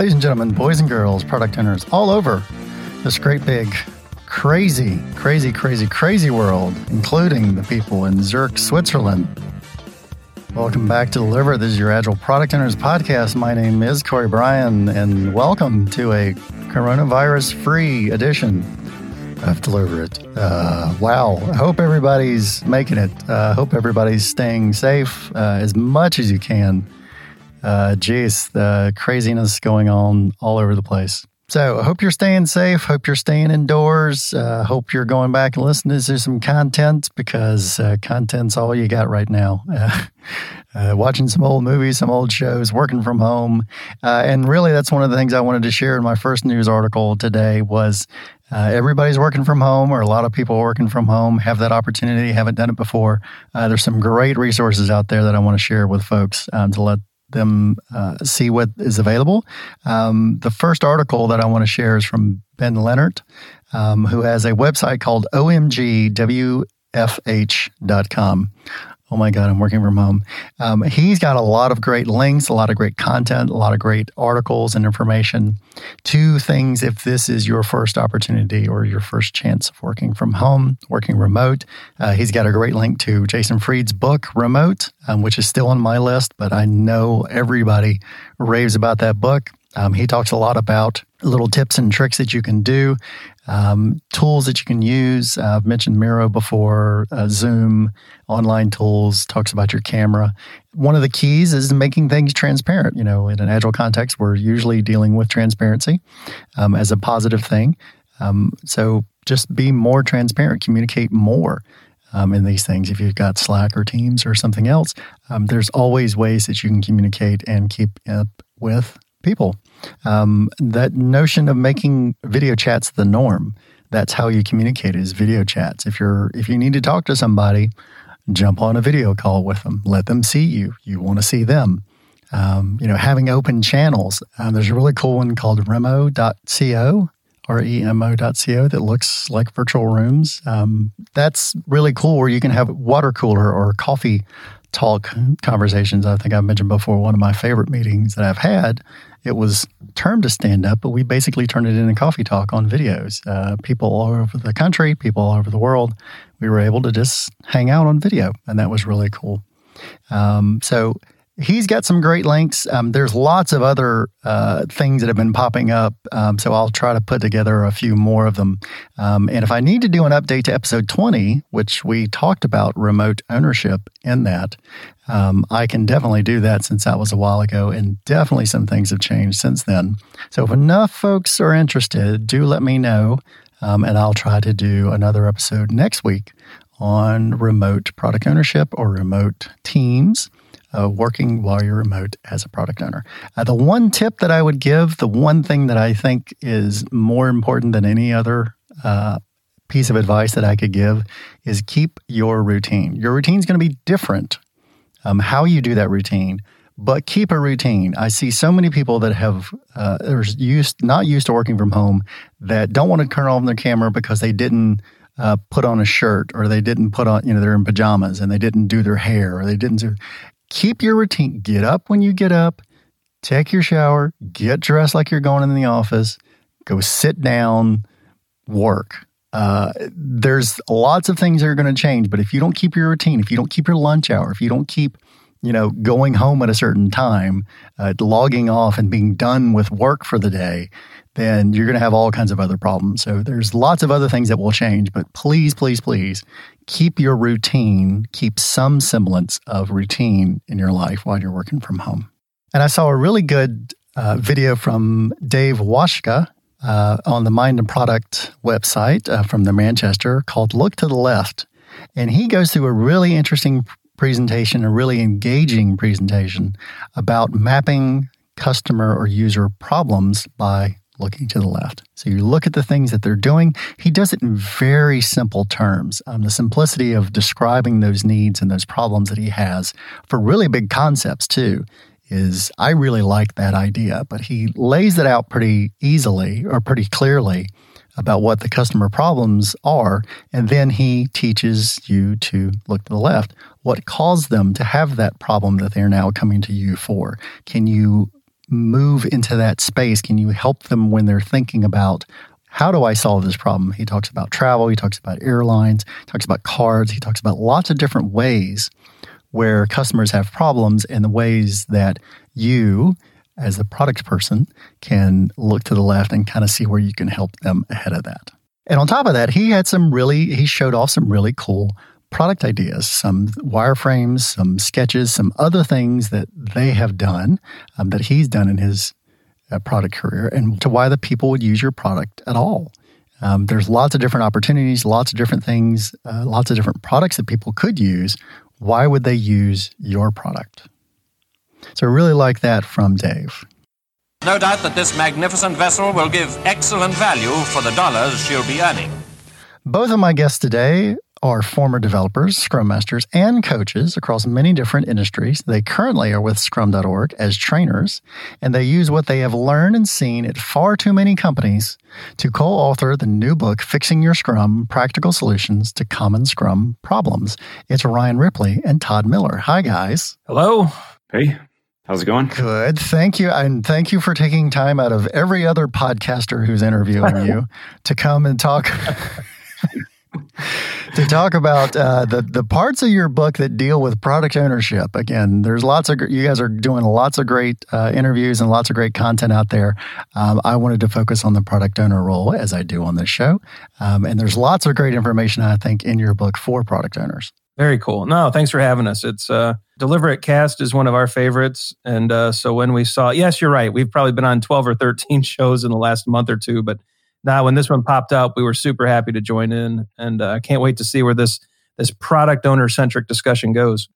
Ladies and gentlemen, boys and girls, product owners all over this great big, crazy, crazy, crazy, crazy world, including the people in Zurich, Switzerland. Welcome back to Deliver. This is your Agile Product Owners Podcast. My name is Corey Bryan, and welcome to a coronavirus free edition of Deliver It. Uh, wow. I hope everybody's making it. I uh, hope everybody's staying safe uh, as much as you can. Uh, geez, the craziness going on all over the place. So, I hope you're staying safe. Hope you're staying indoors. Uh, hope you're going back and listening to some content because uh, content's all you got right now. Uh, uh, watching some old movies, some old shows, working from home, uh, and really, that's one of the things I wanted to share in my first news article today. Was uh, everybody's working from home, or a lot of people working from home have that opportunity, haven't done it before. there's some great resources out there that I want to share with folks um, to let them uh, see what is available. Um, the first article that I want to share is from Ben Leonard, um, who has a website called omgwfh.com. Oh my God, I'm working from home. Um, he's got a lot of great links, a lot of great content, a lot of great articles and information. Two things if this is your first opportunity or your first chance of working from home, working remote. Uh, he's got a great link to Jason Fried's book, Remote, um, which is still on my list, but I know everybody raves about that book. Um, he talks a lot about little tips and tricks that you can do, um, tools that you can use. Uh, I've mentioned Miro before, uh, Zoom, online tools, talks about your camera. One of the keys is making things transparent. You know, in an agile context, we're usually dealing with transparency um, as a positive thing. Um, so just be more transparent, communicate more. Um, in these things. If you've got Slack or Teams or something else, um, there's always ways that you can communicate and keep up with people. Um, that notion of making video chats the norm. That's how you communicate is video chats. If you're if you need to talk to somebody, jump on a video call with them. Let them see you. You want to see them. Um, you know, having open channels. Uh, there's a really cool one called remo.co, R-E-M-O.co that looks like virtual rooms. Um, that's really cool where you can have water cooler or coffee talk conversations. I think I mentioned before one of my favorite meetings that I've had it was termed a stand up, but we basically turned it into coffee talk on videos. Uh, people all over the country, people all over the world, we were able to just hang out on video, and that was really cool. Um, so he's got some great links. Um, there's lots of other uh, things that have been popping up, um, so I'll try to put together a few more of them. Um, and if I need to do an update to episode 20, which we talked about remote ownership in that, um, I can definitely do that since that was a while ago, and definitely some things have changed since then. So if enough folks are interested, do let me know, um, and I'll try to do another episode next week on remote product ownership or remote teams uh, working while you're remote as a product owner. Uh, the one tip that I would give, the one thing that I think is more important than any other uh, piece of advice that I could give is keep your routine. Your routine is going to be different. Um, how you do that routine, but keep a routine. I see so many people that have uh, are used not used to working from home that don't want to turn on their camera because they didn't uh, put on a shirt or they didn't put on, you know, they're in pajamas and they didn't do their hair or they didn't do keep your routine. Get up when you get up, take your shower, get dressed like you're going in the office, go sit down, work. Uh, there's lots of things that are going to change, but if you don't keep your routine, if you don't keep your lunch hour, if you don't keep, you know, going home at a certain time, uh, logging off and being done with work for the day, then you're going to have all kinds of other problems. So there's lots of other things that will change, but please, please, please keep your routine, keep some semblance of routine in your life while you're working from home. And I saw a really good uh, video from Dave Wascha uh, on the Mind the Product website uh, from the Manchester called Look to the Left. And he goes through a really interesting presentation, a really engaging presentation about mapping customer or user problems by looking to the left. So you look at the things that they're doing. He does it in very simple terms. Um, the simplicity of describing those needs and those problems that he has for really big concepts, too, is I really like that idea. But he lays it out pretty easily or pretty clearly about what the customer problems are. And then he teaches you to look to the left. What caused them to have that problem that they're now coming to you for? Can you move into that space? Can you help them when they're thinking about how do I solve this problem? He talks about travel, he talks about airlines, he talks about cards, he talks about lots of different ways where customers have problems and the ways that you, as a product person, can look to the left and kind of see where you can help them ahead of that. And on top of that, he had some really, he showed off some really cool product ideas, some wireframes, some sketches, some other things that they have done um, that he's done in his uh, product career and to why the people would use your product at all. Um, there's lots of different opportunities, lots of different things, uh, lots of different products that people could use. Why would they use your product? So I really like that from Dave. No doubt that this magnificent vessel will give excellent value for the dollars she'll be earning. Both of my guests today are former developers, Scrum Masters, and coaches across many different industries. They currently are with Scrum.org as trainers, and they use what they have learned and seen at far too many companies to co author the new book, Fixing Your Scrum Practical Solutions to Common Scrum Problems. It's Ryan Ripley and Todd Miller. Hi, guys. Hello. Hey. How's it going? Good. Thank you. And thank you for taking time out of every other podcaster who's interviewing you to come and talk to talk about uh, the the parts of your book that deal with product ownership. Again, there's lots of you guys are doing lots of great uh, interviews and lots of great content out there. Um, I wanted to focus on the product owner role as I do on this show, um, and there's lots of great information I think in your book for product owners. Very cool. No, thanks for having us. It's uh, Deliberate Cast is one of our favorites, and uh, so when we saw, yes, you're right. We've probably been on 12 or 13 shows in the last month or two, but now when this one popped up, we were super happy to join in, and I uh, can't wait to see where this this product owner centric discussion goes.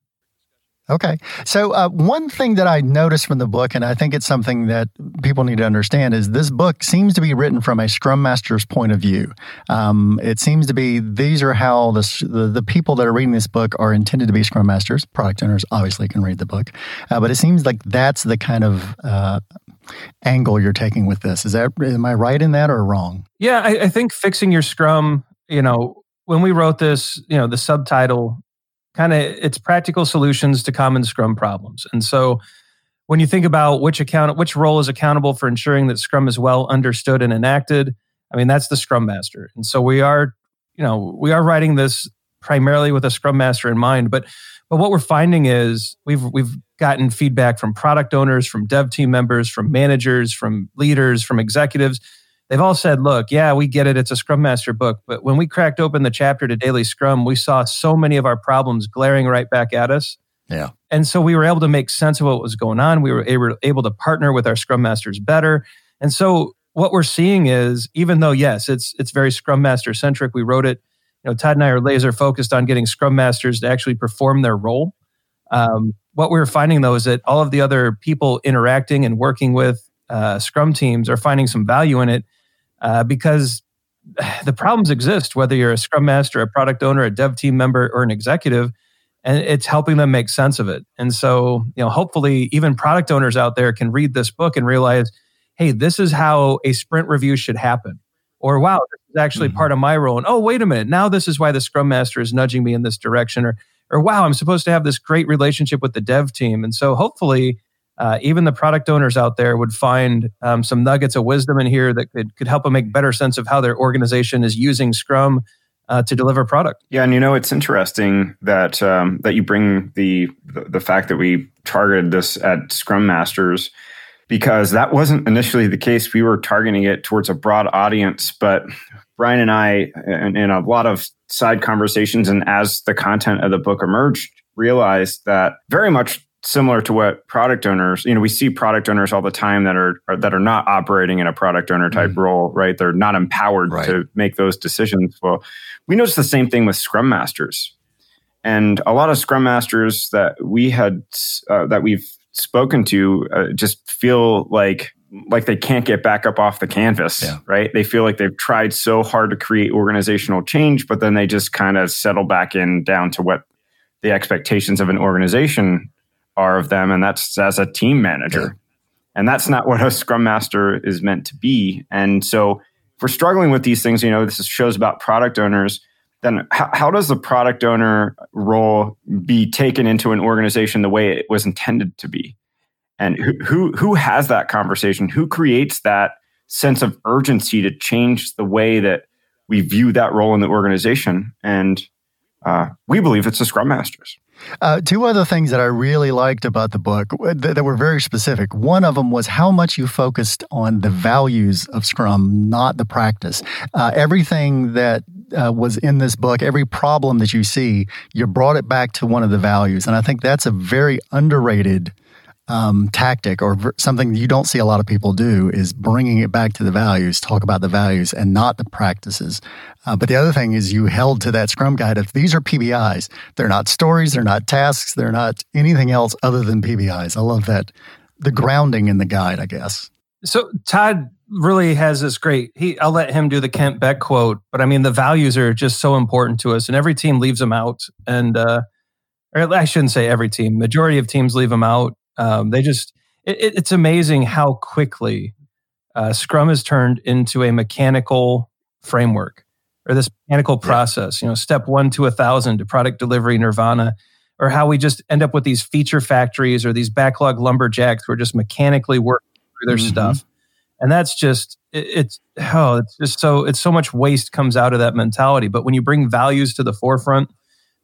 Okay. So, uh, one thing that I noticed from the book, and I think it's something that people need to understand, is this book seems to be written from a Scrum Master's point of view. Um, it seems to be these are how the, the, people that are reading this book are intended to be Scrum Masters. Product owners obviously can read the book, uh, but it seems like that's the kind of uh, angle you're taking with this. Is that am I right in that or wrong? Yeah, I, I think fixing your Scrum. You know, when we wrote this, you know, the subtitle kind of it's practical solutions to common Scrum problems, and so when you think about which account which role is accountable for ensuring that scrum is well understood and enacted i mean that's the scrum master and so we are you know we are writing this primarily with a scrum master in mind but but what we're finding is we've we've gotten feedback from product owners, from dev team members, from managers, from leaders, from executives. They've all said, look, yeah, we get it. It's a Scrum Master book. But when we cracked open the chapter to Daily Scrum, we saw so many of our problems glaring right back at us. Yeah. And so we were able to make sense of what was going on. We were able, able to partner with our Scrum Masters better. And so what we're seeing is, even though, yes, it's, it's very Scrum Master centric, we wrote it you know, Todd and I are laser focused on getting Scrum Masters to actually perform their role. Um, what we're finding though is that all of the other people interacting and working with uh, Scrum teams are finding some value in it uh, because the problems exist, whether you're a Scrum Master, a product owner, a dev team member, or an executive, and it's helping them make sense of it. And so, you know, hopefully, even product owners out there can read this book and realize, hey, this is how a sprint review should happen or wow, this is actually mm-hmm. part of my role. And oh, wait a minute, now this is why the Scrum Master is nudging me in this direction. Or or wow, I'm supposed to have this great relationship with the dev team. And so hopefully, uh, even the product owners out there would find um, some nuggets of wisdom in here that could could help them make better sense of how their organization is using Scrum. Uh, to deliver product. Yeah, and you know it's interesting that um, that you bring the, the the fact that we targeted this at Scrum Masters because that wasn't initially the case. We were targeting it towards a broad audience, but Brian and I, in, in a lot of side conversations, and as the content of the book emerged, realized that very much similar to what product owners, you know, we see product owners all the time that are, are that are not operating in a product owner type mm. role, right? They're not empowered right. to make those decisions. Well, we noticed the same thing with Scrum Masters, and a lot of Scrum Masters that we had uh, that we've spoken to uh, just feel like like they can't get back up off the canvas yeah. right they feel like they've tried so hard to create organizational change but then they just kind of settle back in down to what the expectations of an organization are of them and that's as a team manager and that's not what a scrum master is meant to be and so if we're struggling with these things you know this shows about product owners then how, how, does the product owner role be taken into an organization the way it was intended to be? And who, who who has that conversation? Who creates that sense of urgency to change the way that we view that role in the organization? And uh, we believe it's the Scrum Masters. Uh, two other things that I really liked about the book that, that, were very specific. One of them was how much you focused on the values of Scrum, not the practice. Uh, everything that uh, was in this book, every problem that you see, you brought it back to one of the values. And I think that's a very underrated um, tactic or something you don't see a lot of people do is bringing it back to the values, talk about the values and not the practices. Uh, but the other thing is you held to that Scrum guide If these are PBIs. They're not stories, they're not tasks, they're not anything else other than PBIs. I love that. The grounding in the guide, I guess. So Todd really has this great. He, I'll let him do the Kent Beck quote, but I mean the values are just so important to us, and every team leaves them out. And uh, I shouldn't say every team. Majority of teams leave them out. Um, they just it, it's amazing how quickly uh, Scrum has turned into a mechanical framework or this mechanical process. You know, step one to a thousand to product delivery nirvana, or how we just end up with these feature factories or these backlog lumberjacks who are just mechanically working through their mm-hmm. stuff. And that's just it, it's oh, it's just so it's so much waste comes out of that mentality. But when you bring values to the forefront,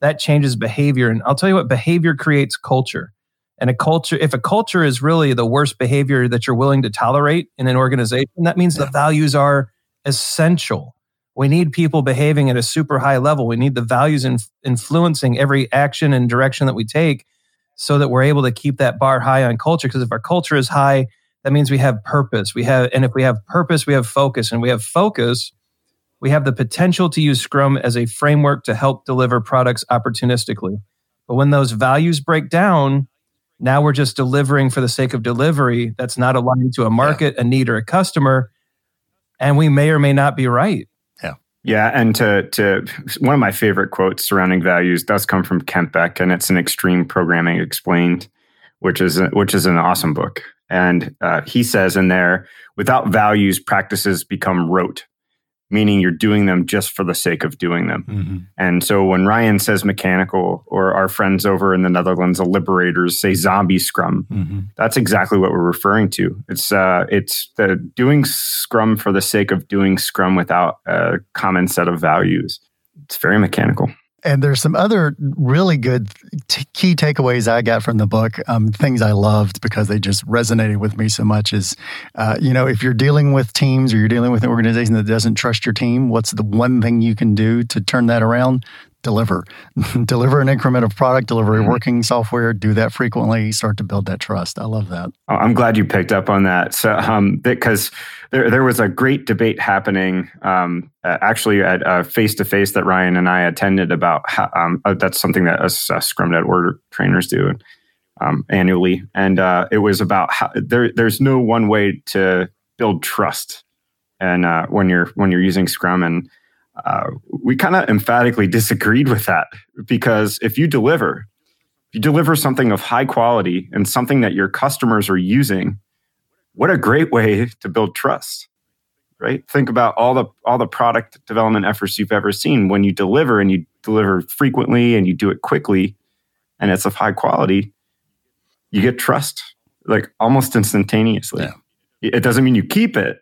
that changes behavior. And I'll tell you what, behavior creates culture. And a culture, if a culture is really the worst behavior that you're willing to tolerate in an organization, that means the values are essential. We need people behaving at a super high level. We need the values in, influencing every action and direction that we take so that we're able to keep that bar high on culture. Because if our culture is high, that means we have purpose. We have, and if we have purpose, we have focus. And we have focus, we have the potential to use Scrum as a framework to help deliver products opportunistically. But when those values break down, now we're just delivering for the sake of delivery that's not aligned to a market, yeah. a need, or a customer. And we may or may not be right. Yeah. Yeah. And to, to one of my favorite quotes surrounding values does come from Kent Beck, and it's an extreme programming explained, which is a, which is an awesome book. And uh, he says in there, without values, practices become rote meaning you're doing them just for the sake of doing them. Mm-hmm. And so when Ryan says mechanical, or our friends over in the Netherlands, the liberators, say zombie scrum, mm-hmm. that's exactly what we're referring to. It's uh, it's the doing scrum for the sake of doing scrum without a common set of values. It's very mechanical. And there's some other really good t- key takeaways I got from the book. Um, things I loved because they just resonated with me so much is, uh, you know, if you're dealing with teams or you're dealing with an organization that doesn't trust your team, what's the one thing you can do to turn that around? Deliver deliver an increment of product deliver mm-hmm. working software do that frequently start to build that trust. I love that. Oh, i'm glad you picked up on that. So um because there, there was a great debate happening um actually at uh, face-to-face that ryan and i attended about how, um, uh, that's something that us uh, scrum.org trainers do um, annually. And uh, it was about how there, there's no one way to build trust and uh, when you're when you're using scrum. And uh, we kind of emphatically disagreed with that because if you deliver, if you deliver something of high quality and something that your customers are using, what a great way to build trust, right? Think about all the all the product development efforts you've ever seen. When you deliver and you deliver frequently and you do it quickly, and it's of high quality, you get trust like almost instantaneously. Yeah. It doesn't mean you keep it,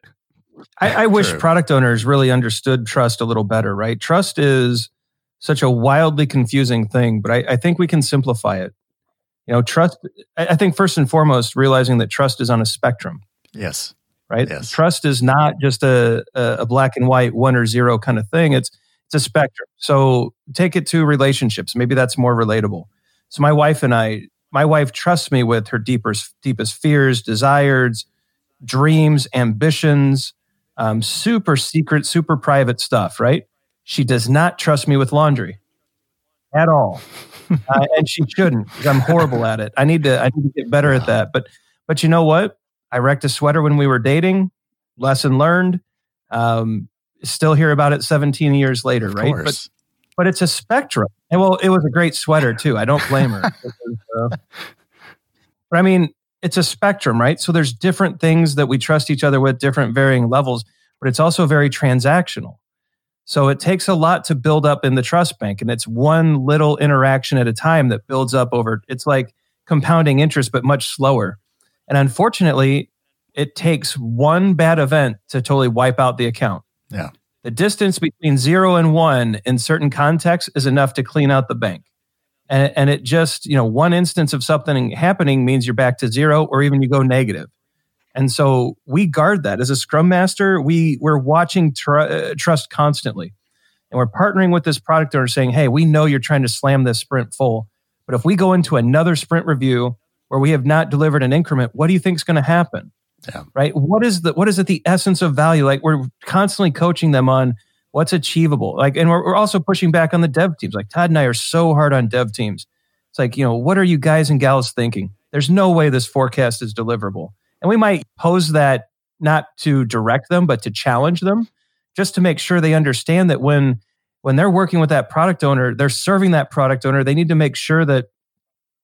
I, I wish product owners really understood trust a little better, right? Trust is such a wildly confusing thing, but I, I think we can simplify it. You know, trust, I, I think first and foremost, realizing that trust is on a spectrum. Yes. Right. Yes. Trust is not just a, a black and white one or zero kind of thing. It's, it's a spectrum. So take it to relationships. Maybe that's more relatable. So my wife and I, my wife trusts me with her deepest, deepest fears, desires, dreams, ambitions, um, super secret, super private stuff, right? She does not trust me with laundry at all. uh, and she shouldn't because I'm horrible at it. I need to I need to get better at that. But but you know what? I wrecked a sweater when we were dating. Lesson learned. Um, still hear about it 17 years later, of right? Course. But but it's a spectrum. And well, it was a great sweater too. I don't blame her. uh, but I mean, it's a spectrum, right? So there's different things that we trust each other with, different varying levels, but it's also very transactional. So it takes a lot to build up in the trust bank, and it's one little interaction at a time that builds up over. It's like compounding interest, but much slower. And unfortunately, it takes one bad event to totally wipe out the account. Yeah. The distance between zero and one in certain contexts is enough to clean out the bank. And, and it just, you know, one instance of something happening means you're back to zero or even you go. And so we guard that as a scrum master. We we're watching tr- uh, trust constantly, and we're partnering with this product owner, saying, "Hey, we know you're trying to slam this sprint full, but if we go into another sprint review where we have not delivered an increment, what do you think is going to happen? Yeah. Right? What is the what is it the essence of value? Like we're constantly coaching them on what's achievable. Like, and we're, we're also pushing back on the dev teams. Like Todd and I are so hard on dev teams. It's like, you know, what are you guys and gals thinking? There's no way this forecast is deliverable. And we might pose that not to direct them, but to challenge them, just to make sure they understand that when when they're working with that product owner, they're serving that product owner. They need to make sure that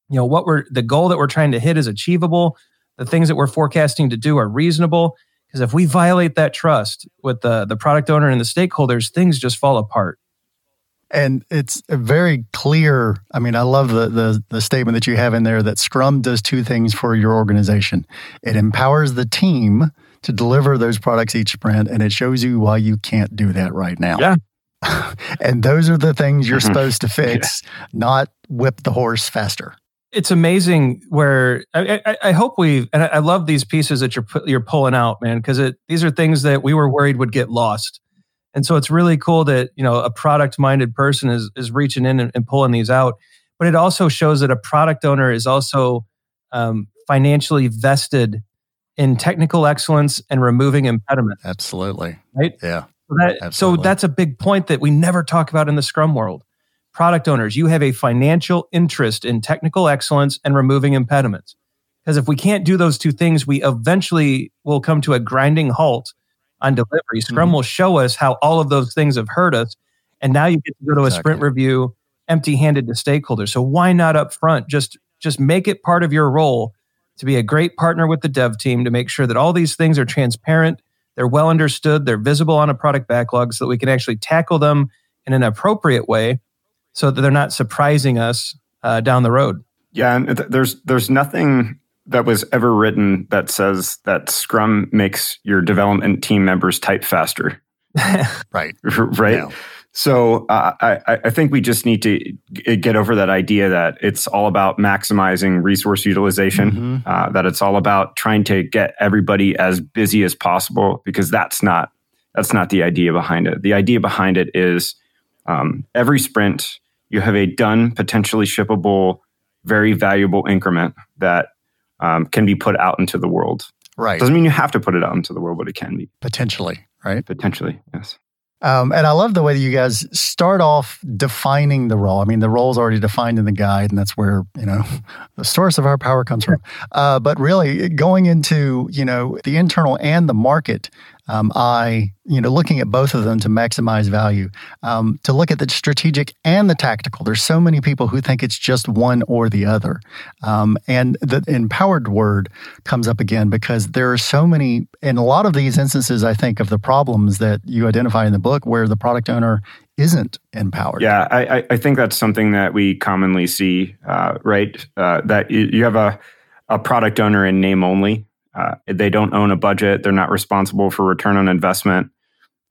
you know what we're the goal that we're trying to hit is achievable. The things that we're forecasting to do are reasonable. Because if we violate that trust with the the product owner and the stakeholders, things just fall apart and it's a very clear. I mean, I love the, the, the statement that you have in there that Scrum does two things for your organization. It empowers the team to deliver those products each sprint, and it shows you why you can't do that right now. Yeah. and those are the things you're mm-hmm. supposed to fix, yeah. not whip the horse faster. It's amazing where I, I, I hope we and I love these pieces that you're you're pulling out, man, because it these are things that we were worried would get lost and so it's really cool that, you know, a product minded person is, is reaching in and, and, pulling these out. But it also shows that a product owner is also um, financially vested in technical excellence and removing impediments. Absolutely. Right? Yeah. So, that, so that's a big point that we never talk about in the Scrum world. Product owners, you have a financial interest in technical excellence and removing impediments. Because if we can't do those two things, we eventually will come to a grinding halt on delivery. Scrum mm-hmm. will show us how all of those things have hurt us. And now you get to go to a sprint review empty handed to stakeholders. So why not up front? Just just make it part of your role to be a great partner with the dev team to make sure that all these things are transparent, they're well understood, they're visible on a product backlog so that we can actually tackle them in an appropriate way so that they're not surprising us uh, down the road. Yeah, and th- there's there's nothing that was ever written that says that Scrum makes your development team members type faster. right. right. Yeah. So uh, I, I think we just need to get over that idea that it's all about maximizing resource utilization, mm-hmm. uh, that it's all about trying to get everybody as busy as possible, because that's not that's not the idea behind it. The idea behind it is um, every sprint you have a done, potentially shippable, very valuable increment that um, can be put out into the world. Right. Doesn't mean you have to put it out into the world, but it can be. Potentially, right? Potentially, yes. Um, and I love the way that you guys start off defining the role. I mean, the role is already defined in the guide, and that's where you know the source of our power comes from. Uh, but really, going into you know the internal and the market um, I, you know, looking at both of them to maximize value, um, to look at the strategic and the tactical. There's so many people who think it's just one or the other. Um, and the empowered word comes up again because there are so many, in a lot of these instances, I think, of the problems that you identify in the book where the product owner isn't empowered. Yeah, I, I think that's something that we commonly see, uh, right? Uh, that you have a, a product owner in name only uh, they don't own a budget. They're not responsible for return on investment.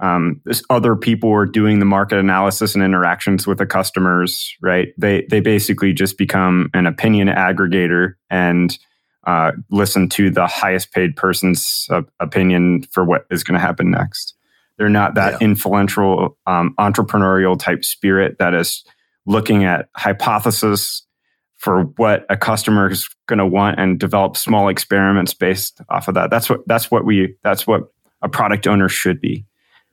Um, other people are doing the market analysis and interactions with the customers, right? They they basically just become an opinion aggregator and uh, listen to the highest paid person's uh, opinion for what is going to happen next. They're not that yeah. influential um, entrepreneurial type spirit that is looking at hypothesis for what a customer is going to want and develop small experiments based off of that. That's what that's what we that's what a product owner should be.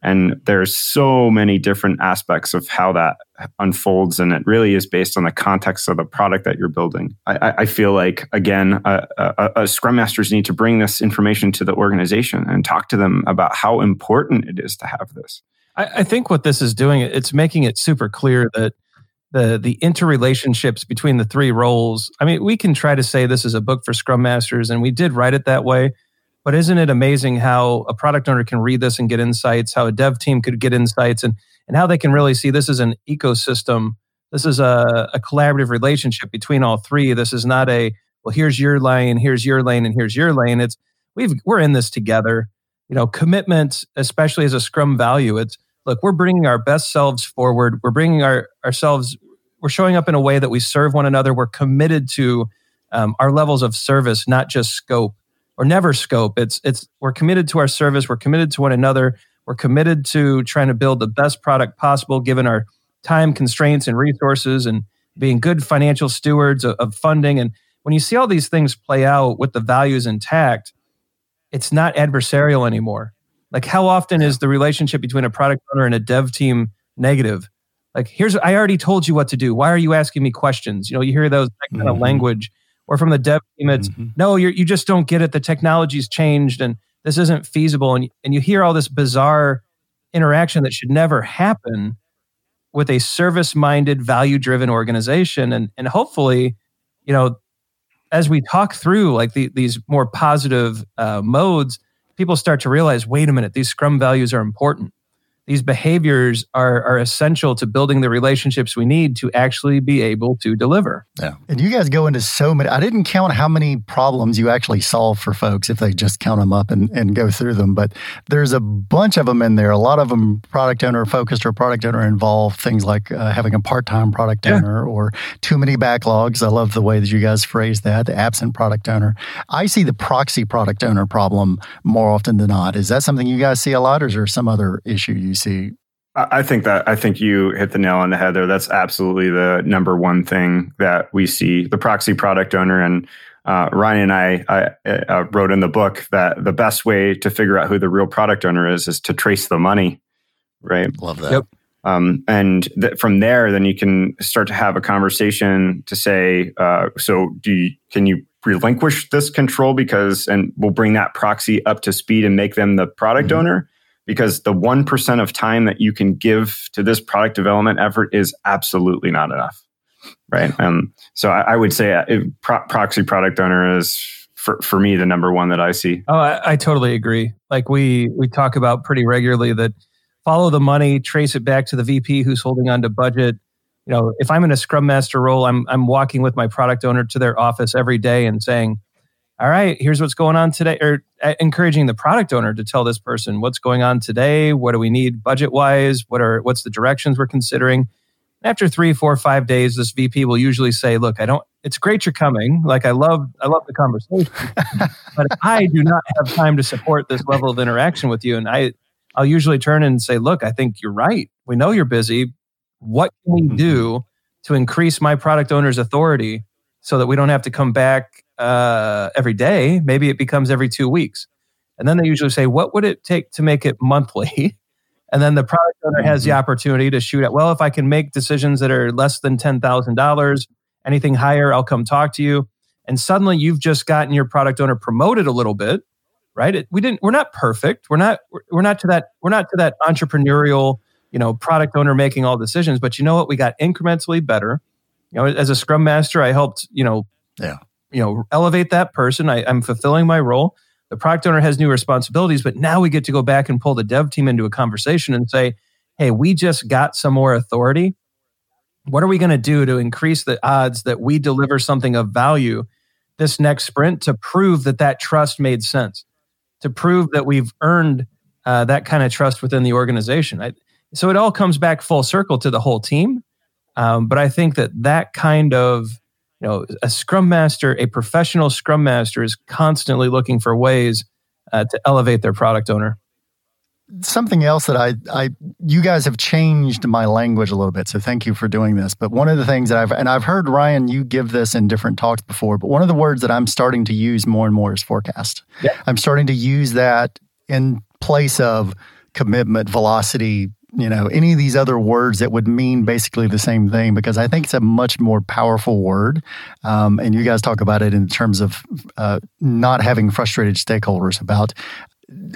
And there's so many different aspects of how that unfolds, and it really is based on the context of the product that you're building. I, I feel like again, uh, uh, uh, Scrum masters need to bring this information to the organization and talk to them about how important it is to have this. I, I think what this is doing, it's making it super clear that the the interrelationships between the three roles. I mean, we can try to say this is a book for Scrum Masters, and we did write it that way. But isn't it amazing how a product owner can read this and get insights, how a dev team could get insights, and and how they can really see this is an ecosystem. This is a, a collaborative relationship between all three. This is not a well, here's your lane, here's your lane, and here's your lane. It's we've we're in this together. You know, commitment, especially as a Scrum value, it's look, we're bringing our best selves forward. We're bringing our ourselves. We're showing up in a way that we serve one another. We're committed to um, our levels of service, not just scope or never scope. It's it's we're committed to our service. We're committed to one another. We're committed to trying to build the best product possible, given our time constraints and resources, and being good financial stewards of, of funding. And when you see all these things play out with the values intact, it's not adversarial anymore. Like how often is the relationship between a product owner and a dev team negative? Like here's I already told you what to do. Why are you asking me questions? You know, you hear those that kind mm-hmm. of language. Or from the dev team, it's mm-hmm. no, you you just don't get it. The technology's changed and this isn't feasible. And and you hear all this bizarre interaction that should never happen with a service-minded, value-driven organization. And and hopefully, you know, as we talk through like the, these more positive uh, modes, people start to realize wait a minute, these scrum values are important these behaviors are, are essential to building the relationships we need to actually be able to deliver. Yeah. And you guys go into so many, I didn't count how many problems you actually solve for folks if they just count them up and, and go through them. But there's a bunch of them in there. A lot of them product owner focused or product owner involved. Things like uh, having a part time product yeah. owner or too many backlogs. I love the way that you guys phrase that, the absent product owner. I see the proxy product owner problem more often than not. Is that something you guys see a lot or is there some other issue you see? I think that I think you hit the nail on the head there. That's absolutely the number one thing that we see. The proxy product owner and uh, Ryan and I, I uh, wrote in the book that the best way to figure out who the real product owner is is to trace the money. Right. Love that. Yep. Um, and th- from there, then you can start to have a conversation to say, uh, so do you, can you relinquish this control because, and we'll bring that proxy up to speed and make them the product mm-hmm. owner because the 1% of time that you can give to this product development effort is absolutely not enough. Right. Um, so I, I would say uh, pro- proxy product owner is for, for me the number one that I see. Oh, I, I totally agree. Like we we talk about pretty regularly that follow the money, trace it back to the VP who's holding on to budget. You know, if I'm in a Scrum Master role, I'm I'm walking with my product owner to their office every day and saying, all right, here's what's going on today, or uh, encouraging the product owner to tell this person what's going on today. What do we need budget wise? What are what's the directions we're considering? After three, four, five days, this VP will usually say, "Look, I don't. It's great you're coming. Like I love, I love the conversation, but I do not have time to support this level of interaction with you." And I, I'll usually turn and say, "Look, I think you're right. We know you're busy. What can we mm-hmm. do to increase my product owner's authority so that we don't have to come back uh, every day. Maybe it becomes every two weeks. And then they usually say, what would it take to make it monthly? And then the product owner has the mm-hmm. opportunity to shoot at, well, if I can make decisions that are less than $10,000, anything higher, I'll come talk to you. And suddenly you've just gotten your product owner promoted a little bit, right? It, we didn't, we're not perfect. We're not, we're not to that, we're not to that entrepreneurial, you know, product owner making all decisions, but you know what? We got incrementally better. You know, as a scrum master, I helped, you know, yeah you know elevate that person. I, i'm fulfilling my role. The product owner has new responsibilities but now we get to go back and pull the dev team into a conversation and say hey we just got some more authority. What are we going to do to increase the odds that we deliver something of value this next sprint to prove that that trust made sense? To prove that we've earned uh, that kind of trust within the organization. I, so it all comes back full circle to the whole team. Um, but i think that that kind of you know a scrum master a professional scrum master is constantly looking for ways uh, to elevate their product owner something else that I, I, you guys have changed my language a little bit. So thank you for doing this. But one of the things that I've, and I've heard Ryan, you give this in different talks before, but one of the words that I'm starting to use more and more is forecast. Yeah. I'm starting to use that in place of commitment, velocity, you know, any of these other words that would mean basically the same thing because I think it's a much more powerful word. Um, and you guys talk about it in terms of uh, not having frustrated stakeholders about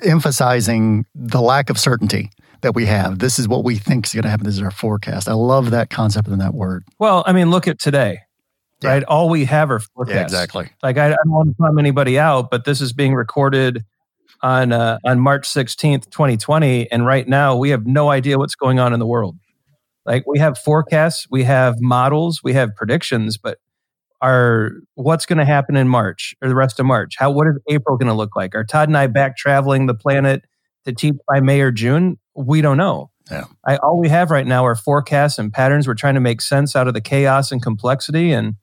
emphasizing the lack of certainty that we have. This is what we think is going to happen. This is our forecast. I love that concept and that word. Well, I mean, look at today. Yeah. Right, all we have are forecasts. Yeah, exactly. Like I, I don't want to bum anybody out, but this is being recorded on uh, on March 16th, 2020, and right now we have no idea what's going on in the world. Like we have forecasts, we have models, we have predictions, but are what's going to happen in March or the rest of March? How what is April going to look like? Are Todd and I back traveling the planet to teach by May or June? We don't know. Yeah. I, all we have right now are forecasts and patterns. We're trying to make sense out of the chaos and complexity. And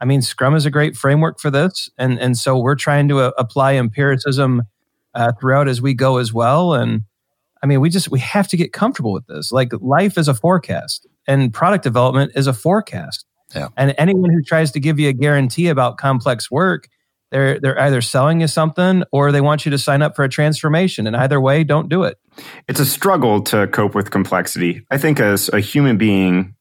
I mean, Scrum is a great framework for this, and and so we're trying to uh, apply empiricism uh, throughout as we go as well. And I mean, we just we have to get comfortable with this. Like life is a forecast, and product development is a forecast. Yeah. And anyone who tries to give you a guarantee about complex work, they're they're either selling you something or they want you to sign up for a transformation. And either way, don't do it. It's a struggle to cope with complexity. I think as a human being,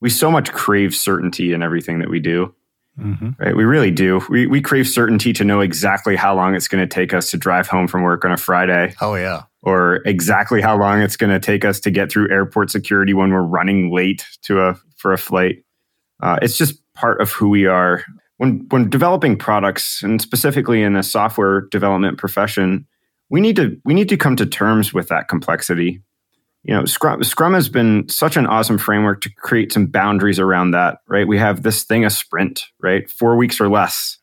we so much crave certainty in everything that we do. Mm-hmm. Right? We really do. We, we crave certainty to know exactly how long it's going to take us to drive home from work on a Friday, Oh yeah. or exactly how long it's going to take us to get through airport security when we're running late to a for a flight. Uh, it's just part of who we are. When when developing products, and specifically in the software development profession, we need to we need to come to terms with that complexity. You know, Scrum Scrum has been such an awesome framework to create some boundaries around that. Right, we have this thing a sprint, right, four weeks or less.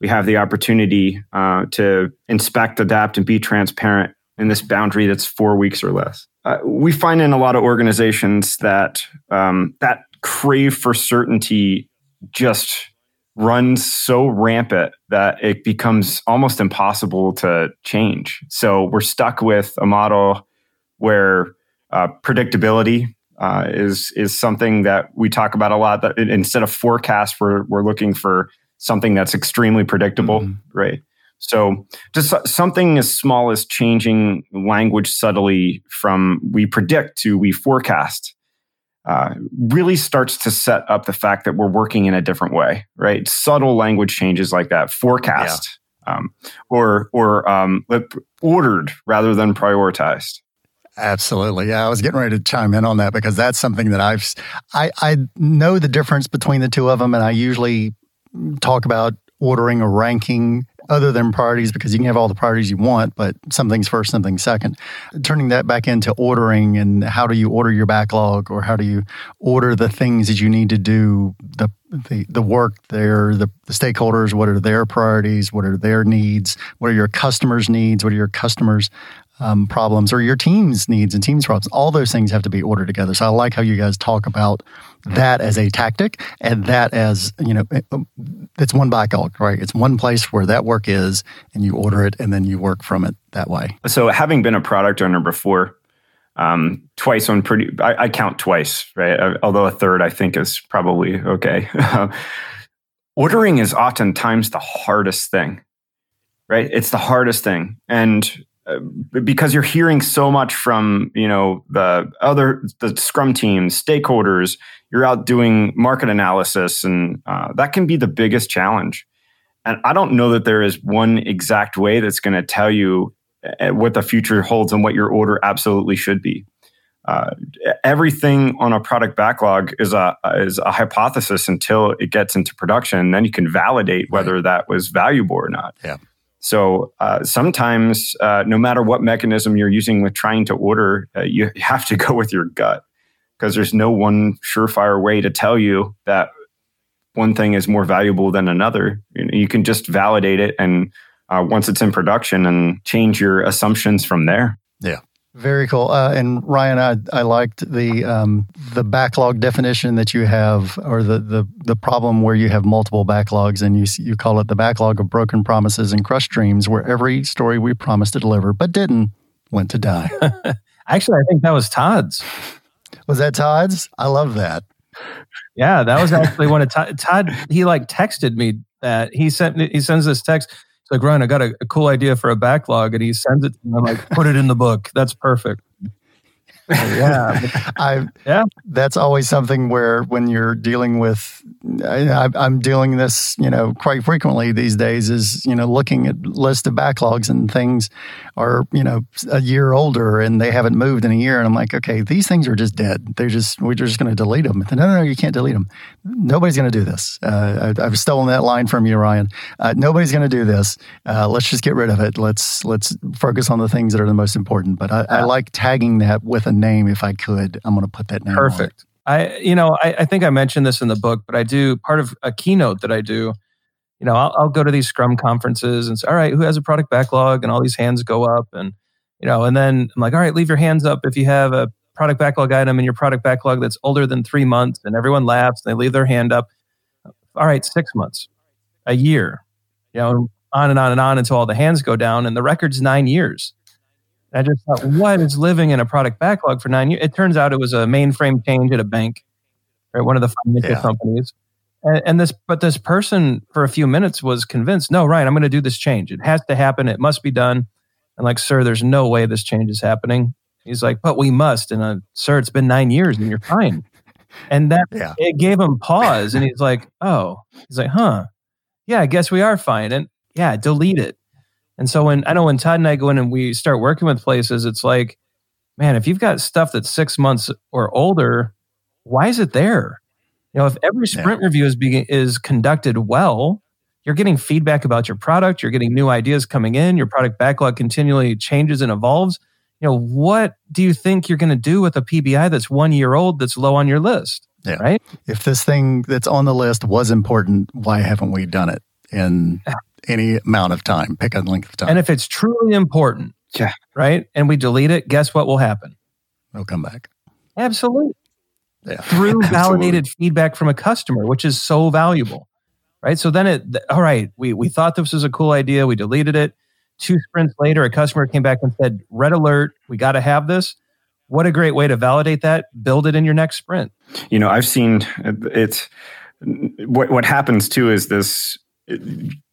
We have the opportunity uh, to inspect, adapt, and be transparent in this boundary that's four weeks or less. Uh, we find in a lot of organizations that um, that crave for certainty just runs so rampant that it becomes almost impossible to change. So we're stuck with a model where uh, predictability uh, is is something that we talk about a lot. That instead of forecast, we're we're looking for something that's extremely predictable, Mhm. right? So just something as small as changing language subtly from we predict to we forecast uh, really starts to set up the fact that we're working in a different way, right? Subtle language changes like that, forecast, um, or or um, ordered rather than prioritized. Absolutely. Yeah, I was getting ready to chime in on that because that's something that I've I I know the difference between the two of them and I usually talk about ordering or ranking other than priorities because you can have all the priorities you want, but something's first, something's second. Turning that back into ordering and how do you order your backlog or how do you order the things that you need to do, the the, the work there, the, the stakeholders, what are their priorities, what are their needs, what are your customers' needs, what are your customers' um, problems or your team's needs and team's problems. All those things have to be ordered together. So I like how you guys talk about that as a tactic and that as, you know, it's one backlog, right? It's one place where that work is and you order it and then you work from it that way. So having been a product owner before, um, twice on pretty, I, I count twice, right? Uh, Although a third I think is probably okay. Ordering is oftentimes the hardest thing, right? It's the hardest thing. And because you're hearing so much from you know the other the scrum teams stakeholders you're out doing market analysis and uh, that can be the biggest challenge. And i don't know that there is one exact way that's going to tell you uh, what the future holds and what your order absolutely should be. Uh, everything on a product backlog is a is a hypothesis until it gets into production and then you can validate whether that was valuable or not. Yeah. So uh, sometimes, uh, no matter what mechanism you're using with trying to order, uh, you have to go with your gut because there's no one surefire way to tell you that one thing is more valuable than another. You, know, you can just validate it, and uh, once it's in production, and change your assumptions from there. Very cool. Uh, and Ryan, I, I liked the um, the backlog definition that you have, or the, the the problem where you have multiple backlogs, and you you call it the backlog of broken promises and crushed dreams, where every story we promised to deliver but didn't went to die. Actually, I think that was Todd's. Was that Todd's? I love that. Yeah, that was actually one of Todd. Todd he like texted me that he sent he sends this text. Like Ryan, I got a, a cool idea for a backlog, and he sends it to me. I'm like, put it in the book. That's perfect. Yeah, I Yeah. That's always something where when you're dealing with, I, I'm dealing this, you know, quite frequently these days. Is you know looking at list of backlogs and things are you know a year older and they haven't moved in a year, and I'm like, okay, these things are just dead. They're just we're just going to delete them. No, no, no, you can't delete them. Nobody's going to do this. Uh, I, I've stolen that line from you, Ryan. Uh, nobody's going to do this. Uh, let's just get rid of it. Let's let's focus on the things that are the most important. But I, I like tagging that with a name if I could. I'm going to put that name. perfect. I, you know, I, I, think I mentioned this in the book, but I do part of a keynote that I do. You know, I'll, I'll, go to these Scrum conferences and say, "All right, who has a product backlog?" And all these hands go up, and you know, and then I'm like, "All right, leave your hands up if you have a product backlog item in your product backlog that's older than three months." And everyone laughs and they leave their hand up. All right, six months, a year, you know, on and on and on until all the hands go down, and the record's nine years. I just thought, what is living in a product backlog for nine years? It turns out it was a mainframe change at a bank, right? One of the financial yeah. companies. And, and, this, but this person for a few minutes was convinced, no, right, I'm going to do this change. It has to happen. It must be done. And like, sir, there's no way this change is happening. He's like, but we must. And uh, sir, it's been nine years and you're fine. And that yeah. it gave him pause. And he's like, oh, he's like, huh, yeah, I guess we are fine. And yeah, delete it. And so when I know when Todd and I go in and we start working with places, it's like, man, if you've got stuff that's six months or older, why is it there? You know, if every sprint yeah. review is being, is conducted well, you're getting feedback about your product, you're getting new ideas coming in, your product backlog continually changes and evolves. You know, what do you think you're going to do with a PBI that's one year old that's low on your list? Yeah. Right. If this thing that's on the list was important, why haven't we done it? And any amount of time. Pick a length of time. And if it's truly important, yeah, right, and we delete it, guess what will happen? It'll come back. Absolutely. Yeah. Through validated feedback from a customer, which is so valuable. Right. So then it all right, we we thought this was a cool idea, we deleted it. Two sprints later, a customer came back and said, Red alert, we got to have this. What a great way to validate that. Build it in your next sprint. You know, I've seen uh, it's what what happens too is this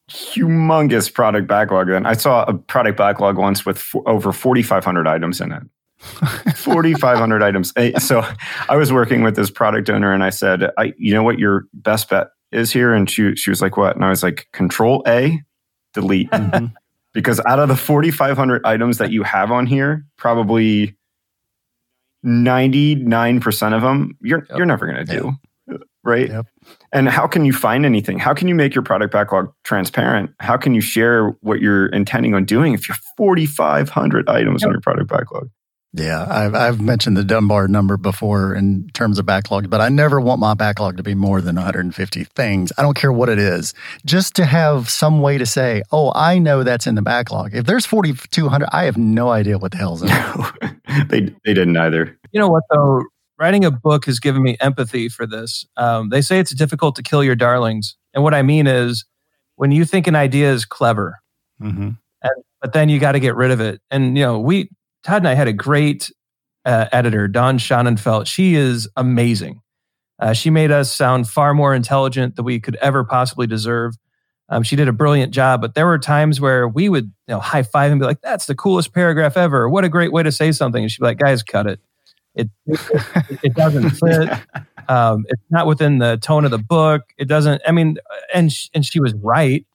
humongous product backlog. Then I saw a product backlog once with f- over 4,500 items in it. 4,500 items. So I was working with this product owner and I said, I, you know what your best bet is here? And she, she was like, what? And I was like, control A, delete. Mm-hmm. because out of the 4,500 items that you have on here, probably 99% of them, you're, yep. you're never going to do. Yeah. Right. Yep. And how can you find anything? How can you make your product backlog transparent? How can you share what you're intending on doing if you're 4,500 items yep. on your product backlog? Yeah, I've, I've mentioned the Dunbar number before in terms of backlog, but I never want my backlog to be more than 150 things. I don't care what it is, just to have some way to say, oh, I know that's in the backlog. If there's 4,200, I have no idea what the hell's in it. they, they didn't either. You know what, though? Writing a book has given me empathy for this. Um, they say it's difficult to kill your darlings. And what I mean is when you think an idea is clever, mm-hmm. and, but then you got to get rid of it. And, you know, we, Todd and I had a great uh, editor, Dawn Schanafelt. She is amazing. Uh, she made us sound far more intelligent than we could ever possibly deserve. Um, she did a brilliant job, but there were times where we would, you know, high five and be like, "That's the coolest paragraph ever! What a great way to say something!" And she'd be like, "Guys, cut it. It it, it doesn't fit. Um, it's not within the tone of the book. It doesn't. I mean, and sh- and she was right,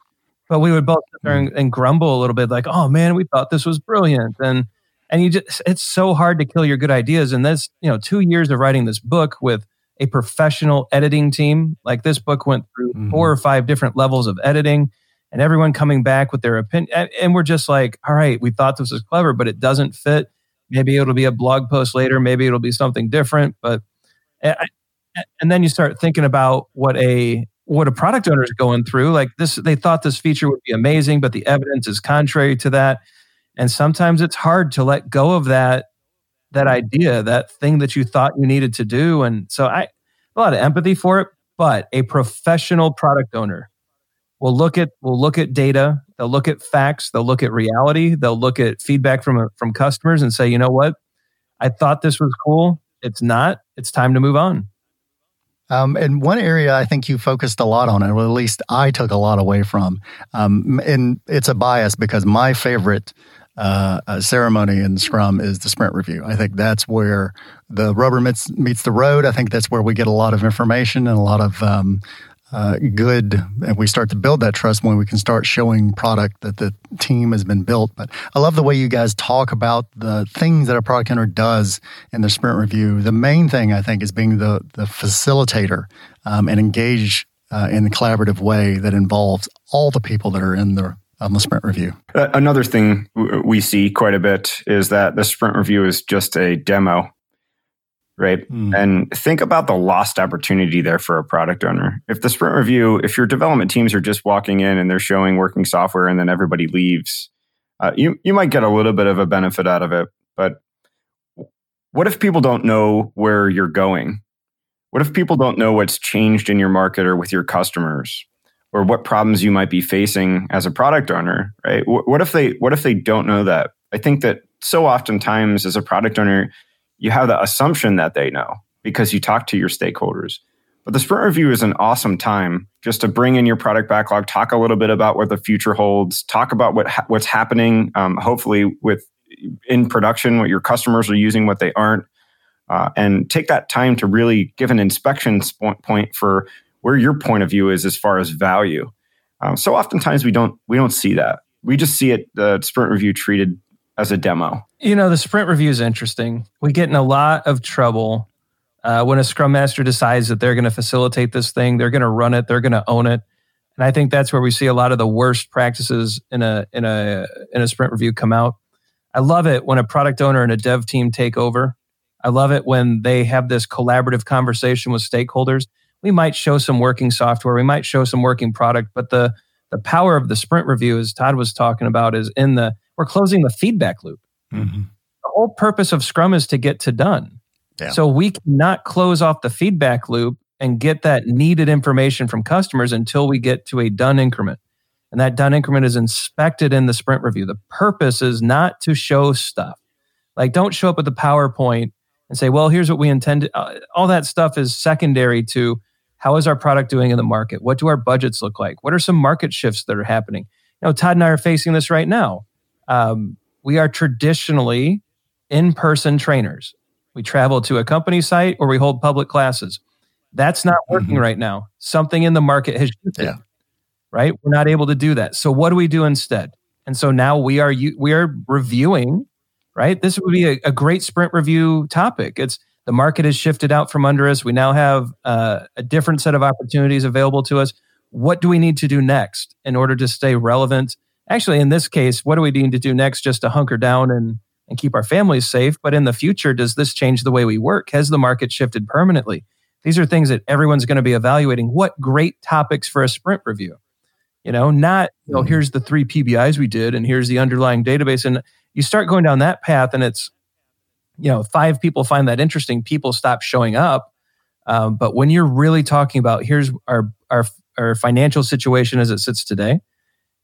but we would both sit there and, and grumble a little bit, like, "Oh man, we thought this was brilliant," and and you just it's so hard to kill your good ideas. And this, you know, two years of writing this book with a professional editing team, like this book went through mm-hmm. four or five different levels of editing and everyone coming back with their opinion. And we're just like, all right, we thought this was clever, but it doesn't fit. Maybe it'll be a blog post later. Maybe it'll be something different. But and then you start thinking about what a what a product owner is going through. Like this, they thought this feature would be amazing, but the evidence is contrary to that. And sometimes it's hard to let go of that that idea, that thing that you thought you needed to do. And so I a lot of empathy for it. But a professional product owner will look at will look at data. They'll look at facts. They'll look at reality. They'll look at feedback from from customers and say you know what? I thought this was cool. It's not. It's time to move on. Um, and one area I think you focused a lot on, or at least I took a lot away from, um, and it's a bias because my favorite uh, uh, ceremony in Scrum is the sprint review. I think that's where the rubber meets, meets the road. I think that's where we get a lot of information and a lot of um, uh, good and we start to build that trust when we can start showing product that the team has been built. But i love the way you guys talk about the things that a product owner does in the sprint review. The main thing i think is being the, the facilitator um, and engage uh, in a collaborative way that involves all the people that are in the on the sprint review. Another thing we see quite a bit is that the sprint review is just a demo right? Mm. And think about the lost opportunity there for a product owner. If the sprint review, if your development teams are just walking in and they're showing working software and then everybody leaves, uh, you you might get a little bit of a benefit out of it. But what if people don't know where you're going? What if people don't know what's changed in your market or with your customers? Or what problems you might be facing as a product owner, right? What if they what if they don't know that? I think that so oftentimes as a product owner, you have the assumption that they know because you talk to your stakeholders. But the sprint review is an awesome time just to bring in your product backlog, talk a little bit about what the future holds, talk about what ha- what's happening, um, hopefully with in production, what your customers are using, what they aren't, uh, and take that time to really give an inspection point for where your point of view is as far as value. Um, so oftentimes we don't we don't see that. We just see it the sprint review treated as a demo. You know, the sprint review is interesting. We get in a lot of trouble uh, when a scrum master decides that they're going to facilitate this thing, they're going to run it, they're going to own it. And I think that's where we see a lot of the worst practices in a in a in a sprint review come out. I love it when a product owner and a dev team take over. I love it when they have this collaborative conversation with stakeholders. We might show some working software, we might show some working product, but the the power of the sprint review, as Todd was talking about, is in the we're closing the feedback loop. Mm-hmm. The whole purpose of Scrum is to get to done. Yeah. So we cannot close off the feedback loop and get that needed information from customers until we get to a done increment. And that done increment is inspected in the sprint review. The purpose is not to show stuff. Like, don't show up with the PowerPoint and say, well, here's what we intend. Uh, all that stuff is secondary to how is our product doing in the market? What do our budgets look like? What are some market shifts that are happening? You know, Todd and I are facing this right now. Um, we are traditionally in person trainers. We travel to a company site or we hold public classes. That's not working mm-hmm. right now. Something in the market has shifted. Yeah. Right? We're not able to do that. So what do we do instead? And so now we are we are reviewing, right? This would be a, a great sprint review topic. It's the market has shifted out from under us. We now have uh, a different set of opportunities available to us. What do we need to do next in order to stay relevant actually in this case what do we need to do next just to hunker down and and keep our families safe? But in the future does this change the way we work? Has the market shifted permanently? These are things that everyone's going to be evaluating. What great topics for a sprint review? You know not you know mm-hmm. here's the three pbis we did and here's the underlying database. And you start going down that path and it's you know five people find that interesting people stop showing up. Um, but when you're really talking about here's our our our financial situation as it sits today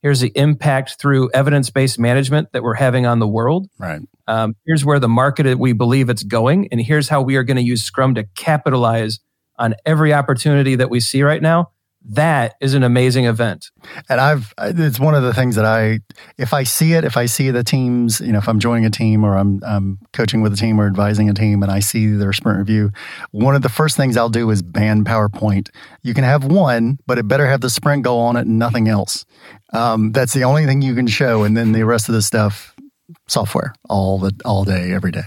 Here's the impact through evidence based management that we're having on the world. Right. Um, here's where the market we believe it's going, and here's how we are going to use Scrum to capitalize on every opportunity that we see right now that is an amazing event. And I've, it's one of the things that I, if I see it, if I see the teams, you know, if I'm joining a team or I'm, I'm coaching with a team or advising a team and I see their sprint review, one of the first things I'll do is ban PowerPoint. You can have one, but it better have the sprint goal on it and nothing else. Um, that's the only thing you can show. And then the rest of the stuff, software all the all day every day.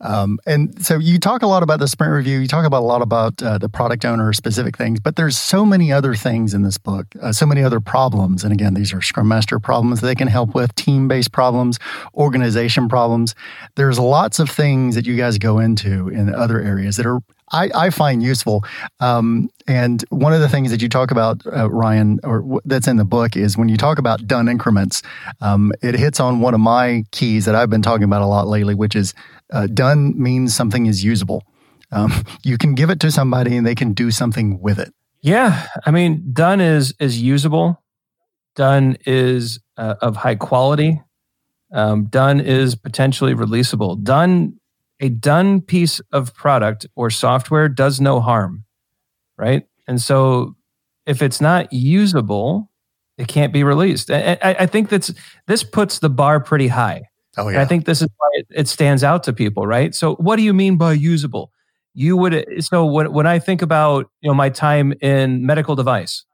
Um, and so you talk a lot about the sprint review. You talk about a lot about uh, the product owner specific things but there's so many other things in this book uh, so many other problems. And again these are scrum master problems they can help with team-based problems organization problems. There's lots of things that you guys go into in other areas that are I, I find useful. Um, and one of the things that you talk about, uh, Ryan, or w- that's in the book, is when you talk about done increments, um, it hits on one of my keys that I've been talking about a lot lately, which is uh, done means something is usable. Um, you can give it to somebody and they can do something with it. Yeah, I mean, done is is usable. Done is uh, of high quality. Um, done is potentially releasable. Done a done piece of product or software does no harm, right? And so if it's not usable, it can't be released. I, I, think that's this puts the bar pretty high. Oh yeah. And I think this is why it, it, stands out to people, right? So what do you mean by usable? You would so when when I think about you know my time in medical device,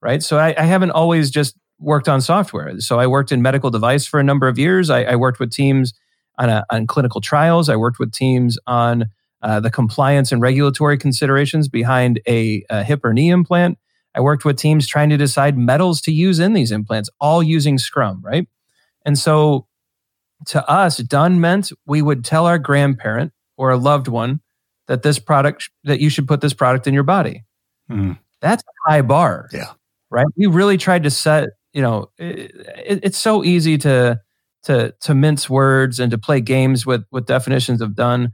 right? So I, I haven't always just worked on software. So I worked in medical device for a number of years. I, I worked with teams on, a, on clinical trials. I worked with teams on uh, the compliance and regulatory considerations behind a, a hip or knee implant. I worked with teams trying to decide metals to use in these implants, all using Scrum, right? And so to us, done meant we would tell our grandparent or a loved one that this product that you should put this product in your body. Mm. That's a high bar. Yeah. Right. We really tried to set, you know, it, it, it's so easy to to to mince words and to play games with with definitions of done.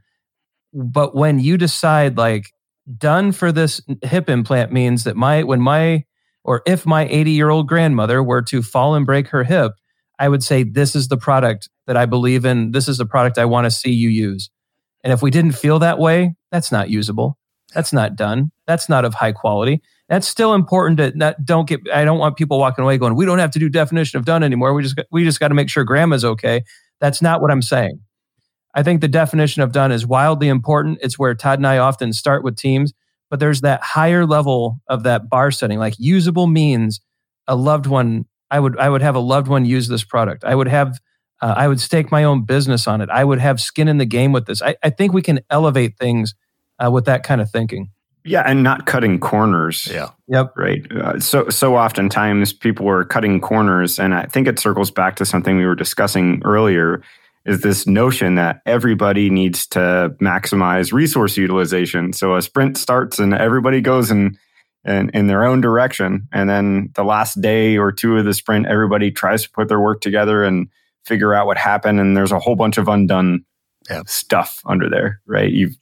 But when you decide like done for this hip implant means that my when my or if my 80 year old grandmother were to fall and break her hip, I would say this is the product that I believe in. This is the product I want to see you use. And if we didn't feel that way, that's not usable. That's not done. That's not of high quality. That's still important to not, don't get I don't want people walking away going, we don't have to do definition of done anymore. We just we just got to make sure grandma's okay. That's not what I'm saying. I think the definition of done is wildly important. It's where Todd and I often start with teams, but there's that higher level of that bar setting. Like usable means a loved one. I would I would have a loved one use this product. I would have uh, I would stake my own business on it. I would have skin in the game with this. I, I think we can elevate things uh, with that kind of thinking. Yeah, and not cutting corners. Yeah. Yep. Right. Uh, so so oftentimes people are cutting corners, and I think it circles back to something we were discussing earlier. Is this notion that everybody needs to maximize resource utilization? So a sprint starts and everybody goes in, in in their own direction, and then the last day or two of the sprint, everybody tries to put their work together and figure out what happened, and there's a whole bunch of undone Yep. stuff under there. Right. You've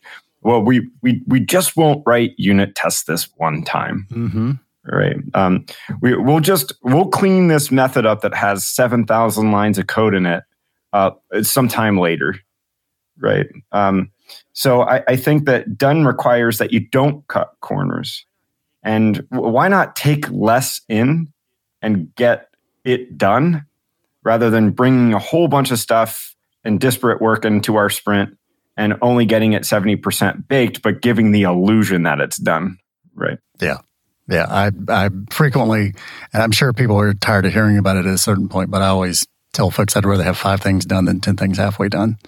well, we we we just won't write unit test this one time. Mm-hmm. right. Um, we, we'll just we'll clean this method up that has 7000 lines of code in it uh, sometime later. Right. Um, so I, I think that done requires that you don't cut corners. And why not take less in and get it done rather than bringing a whole bunch of stuff and disparate work into our sprint and only getting it 70% baked but giving the illusion that it's done right Yeah, Yeah. I I frequently, and I'm sure people are tired of hearing about it at a certain point, but I always tell folks I'd rather have five things done than ten things halfway done.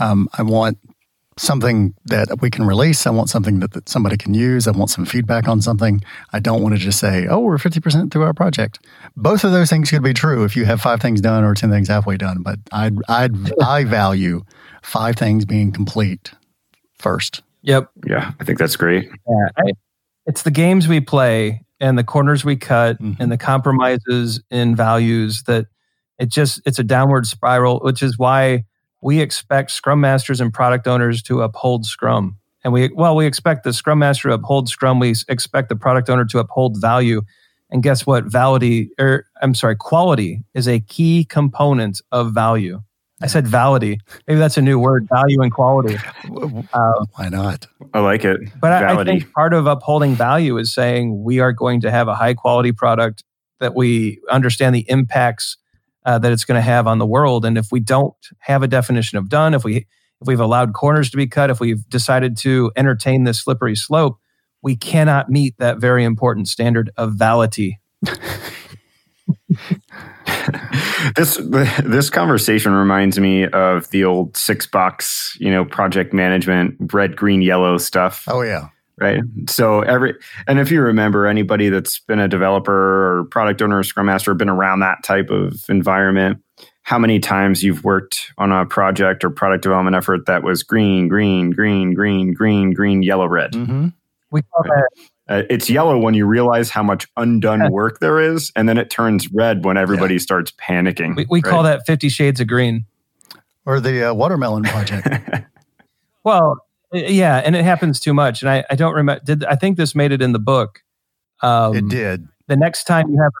Um, I want something that we can release. I want something that, that somebody can use. I want some feedback on something. I don't want to just say, "Oh, we're fifty percent through our project." Both of those things could be true if you have five things done or ten things halfway done. But I'd I'd I value five things being complete first. Yep. yeah i think that's great Yeah, I, it's the games we play and the corners we cut Mhm. and the compromises in values that it just it's a downward spiral, which is why we expect Scrum masters and product owners to uphold Scrum. And we well, we expect the Scrum master to uphold Scrum. We expect the product owner to uphold value. And guess what? Validity, or I'm sorry, quality is a key component of value. I said validity. Maybe that's a new word, value and quality. Uh, Why not? i like it but I, I think part of upholding value is saying we are going to have a high quality product that we understand the impacts uh, that it's going to have on the world. And if we don't have a definition of done, if we if we've allowed corners to be cut, if we've decided to entertain this slippery slope, we cannot meet that very important standard of validity. this this conversation reminds me of the old six box, you know, project management, red, green, yellow stuff, Oh yeah. right? So every and if you remember anybody that's been a developer or product owner or scrum master, been around that type of environment, how many times you've worked on a project or product development effort that was green, green, green, green, green, green, yellow, red. Mm-hmm. We call that Uh, it's yellow when you realize how much undone work there is, and then it turns red when everybody starts panicking. we, we call that Fifty Shades of Green. Or the uh, watermelon project. Well, yeah, and it happens too much. And I, I don't remember. Did I think this made it in the book? Um, it did. the next time you have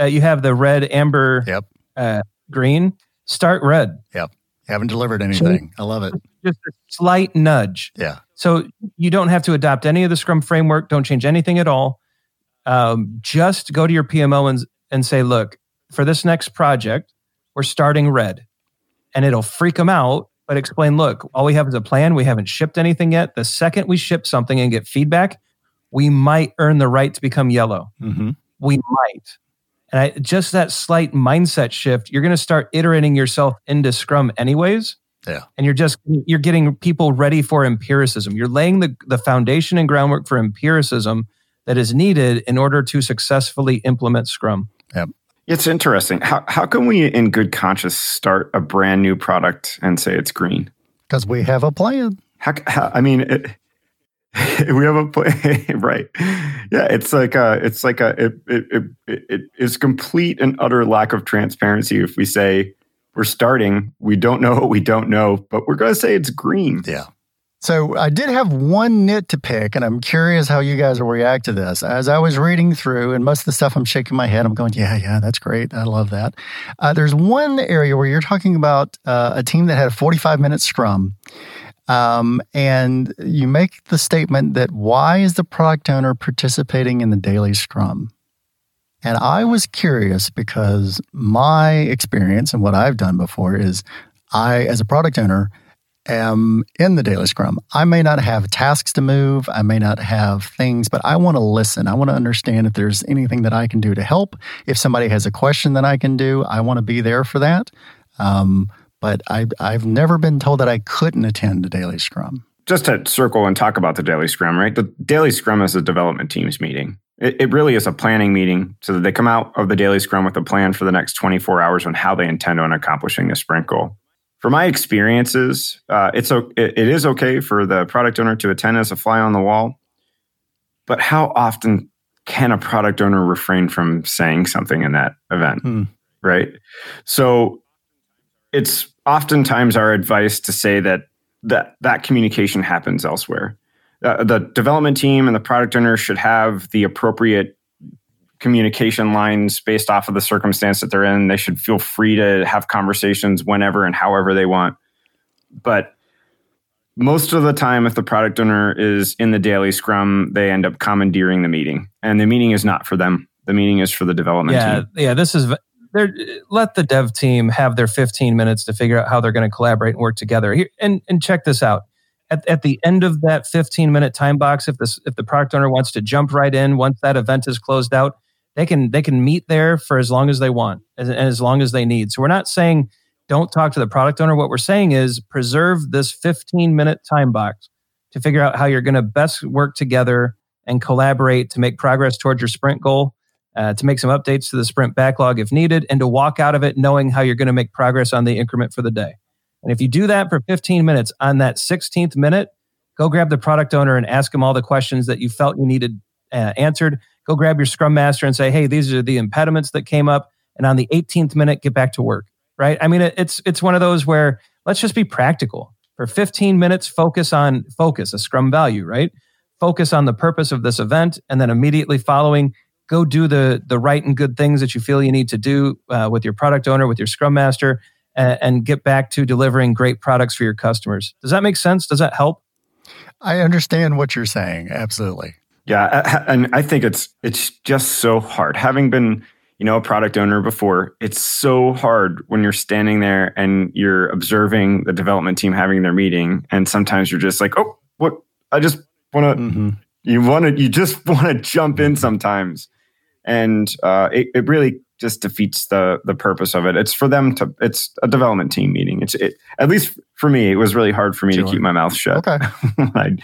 uh, you have the red, amber, Yep. uh, green. Start red. Yep, haven't delivered anything. I love it. Just a slight nudge. Yeah. So you don't have to adopt any of the Scrum framework. Don't change anything at all. Um, just go to your PMO and, and say, look, for this next project, we're starting red. And it'll freak them out, but explain, look, all we have is a plan. We haven't shipped anything yet. The second we ship something and get feedback, we might earn the right to become yellow. Mm-hmm. we might. And I, just that slight mindset shift, you're going to start iterating yourself into Scrum anyways. Yeah. And you're just you're getting people ready for empiricism. You're laying the the foundation and groundwork for empiricism that is needed in order to successfully implement Scrum. Yeah. It's interesting. How how can we, in good conscience, start a brand new product and say it's green? Because we have a plan. How, how I mean, it, we have a plan, right yeah it's like a it's like a it, it, it, it is complete and utter lack of transparency if we say we're starting we don't know what we don't know but we're going to say it's green yeah so I did have one nit to pick, and I'm curious how you guys will react to this. As I was reading through, and most of the stuff I'm shaking my head, I'm going, yeah, yeah, that's great. I love that. Uh, there's one area where you're talking about uh, a team that had a 45 minute scrum. Um, and you make the statement that why is the product owner participating in the daily scrum? And I was curious because my experience and what I've done before is I, as a product owner, am in the daily scrum. I may not have tasks to move, I may not have things, but I want to listen. I want to understand if there's anything that I can do to help. If somebody has a question that I can do, I want to be there for that. Um, but I, I've never been told that I couldn't attend a daily scrum. Just to circle and talk about the daily scrum, right? The daily scrum is a development teams meeting. It, it really is a planning meeting so that they come out of the daily scrum with a plan for the next 24 hours on how they intend on accomplishing the sprint goal for my experiences, uh, it's it, it is okay for the product owner to attend as a fly on the wall. But how often can a product owner refrain from saying something in that event? Hmm. Right. So it's oftentimes our advice to say that that that communication happens elsewhere. Uh, the development team and the product owner should have the appropriate communication lines based off of the circumstance that they're in. They should feel free to have conversations whenever and however they want. But most of the time, if the product owner is in the daily scrum, they end up commandeering the meeting, and the meeting is not for them. The meeting is for the development yeah, team. Yeah, this is let the dev team have their 15 minutes to figure out how they're going to collaborate and work together. Here, and and check this out. At, at the end of that 15 minute time box, if this if the product owner wants to jump right in once that event is closed out, they can they can meet there for as long as they want and as long as they need. So we're not saying don't talk to the product owner. What we're saying is preserve this 15 minute time box to figure out how you're going to best work together and collaborate to make progress towards your sprint goal, uh, to make some updates to the sprint backlog if needed, and to walk out of it knowing how you're going to make progress on the increment for the day. And if you do that for 15 minutes, on that 16th minute, go grab the product owner and ask them all the questions that you felt you needed uh, answered go grab your scrum master and say, hey, these are the impediments that came up. And on the 18th minute, get back to work. Right. I mean, it's it's one of those where let's just be practical. For 15 minutes, focus on focus, a scrum value, right? Focus on the purpose of this event, and then immediately following, go do the the right and good things that you feel you need to do uh, with your product owner, with your scrum master, and, and get back to delivering great products for your customers. Does that make sense? Does that help? I understand what you're saying. Absolutely. Yeah, and I think it's it's just so hard. Having been, you know, a product owner before, it's so hard when you're standing there and you're observing the development team having their meeting, and sometimes you're just like, oh, what? I just want to. Mm-hmm. You want to. You just want to jump in sometimes, and uh, it it really just defeats the the purpose of it. It's for them to. It's a development team meeting. It's it, at least for me. It was really hard for me sure. to keep my mouth shut. Okay. I